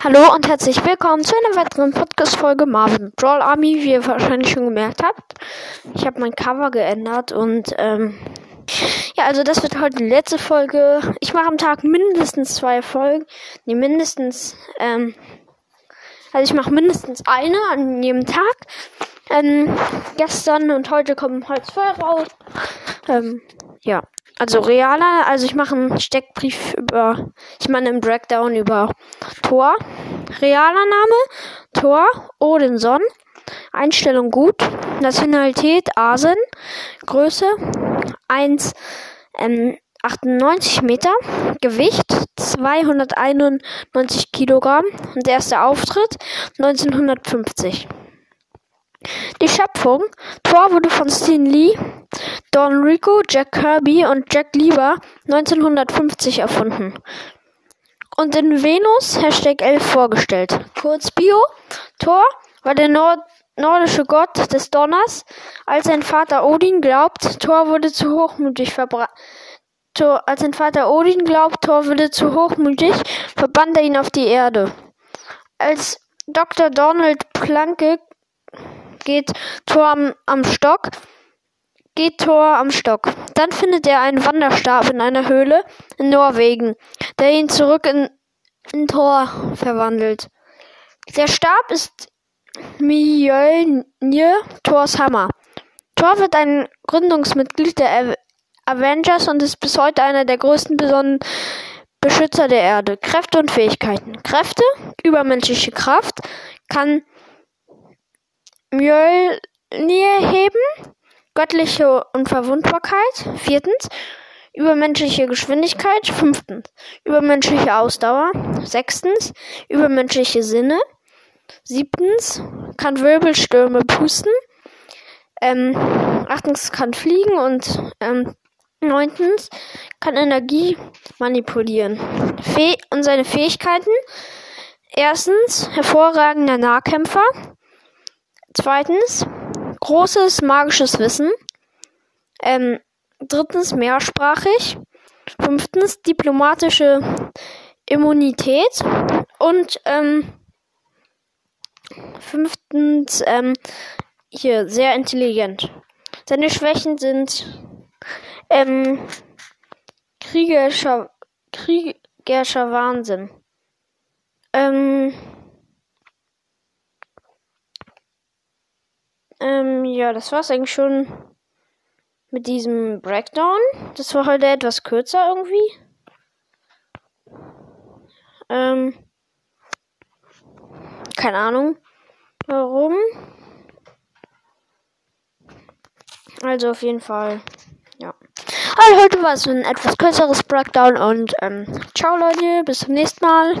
Hallo und herzlich willkommen zu einer weiteren Podcast-Folge Marvin Brawl Army, wie ihr wahrscheinlich schon gemerkt habt. Ich habe mein Cover geändert und ähm, ja, also das wird heute die letzte Folge. Ich mache am Tag mindestens zwei Folgen. Nee, mindestens, ähm, also ich mache mindestens eine an jedem Tag. Ähm, gestern und heute kommen halt zwei raus. Ähm, ja. Also realer, also ich mache einen Steckbrief über, ich meine einen Breakdown über Tor. Realer Name, Tor, Odinson. Einstellung gut. Nationalität Asien. Größe 1, ähm, 98 Meter. Gewicht 291 Kilogramm. Und erster Auftritt 1950. Die Schöpfung. Tor wurde von Stan Lee, Don Rico, Jack Kirby und Jack Lieber 1950 erfunden und in Venus Hashtag 11 vorgestellt. Kurz Bio. Thor war der Nord nordische Gott des Donners. Als sein Vater Odin glaubt, Thor wurde zu hochmütig verbrannt. Als sein Vater Odin glaubt, Thor würde zu hochmütig, verbannt er ihn auf die Erde. Als Dr. Donald Planke geht Thor am, am Stock, geht Thor am Stock. Dann findet er einen Wanderstab in einer Höhle in Norwegen, der ihn zurück in, in Thor verwandelt. Der Stab ist Mjölnir, Thors Hammer. Thor wird ein Gründungsmitglied der Avengers und ist bis heute einer der größten besonderen Beschützer der Erde. Kräfte und Fähigkeiten. Kräfte, übermenschliche Kraft, kann Mjölnir heben, göttliche Unverwundbarkeit. Viertens, übermenschliche Geschwindigkeit. Fünftens, übermenschliche Ausdauer. Sechstens, übermenschliche Sinne. Siebtens, kann Wirbelstürme pusten. Ähm, achtens, kann fliegen und ähm, neuntens, kann Energie manipulieren. Fe und seine Fähigkeiten. Erstens, hervorragender Nahkämpfer. Zweitens, großes magisches Wissen. Ähm, drittens, mehrsprachig. Fünftens, diplomatische Immunität. Und ähm, fünftens, ähm, hier, sehr intelligent. Seine Schwächen sind ähm, kriegerischer, kriegerischer Wahnsinn. Ähm, Ähm, ja, das war's eigentlich schon mit diesem Breakdown. Das war heute etwas kürzer irgendwie. Ähm, keine Ahnung warum. Also auf jeden Fall, ja. Also heute war es ein etwas kürzeres Breakdown und ähm, ciao Leute, bis zum nächsten Mal.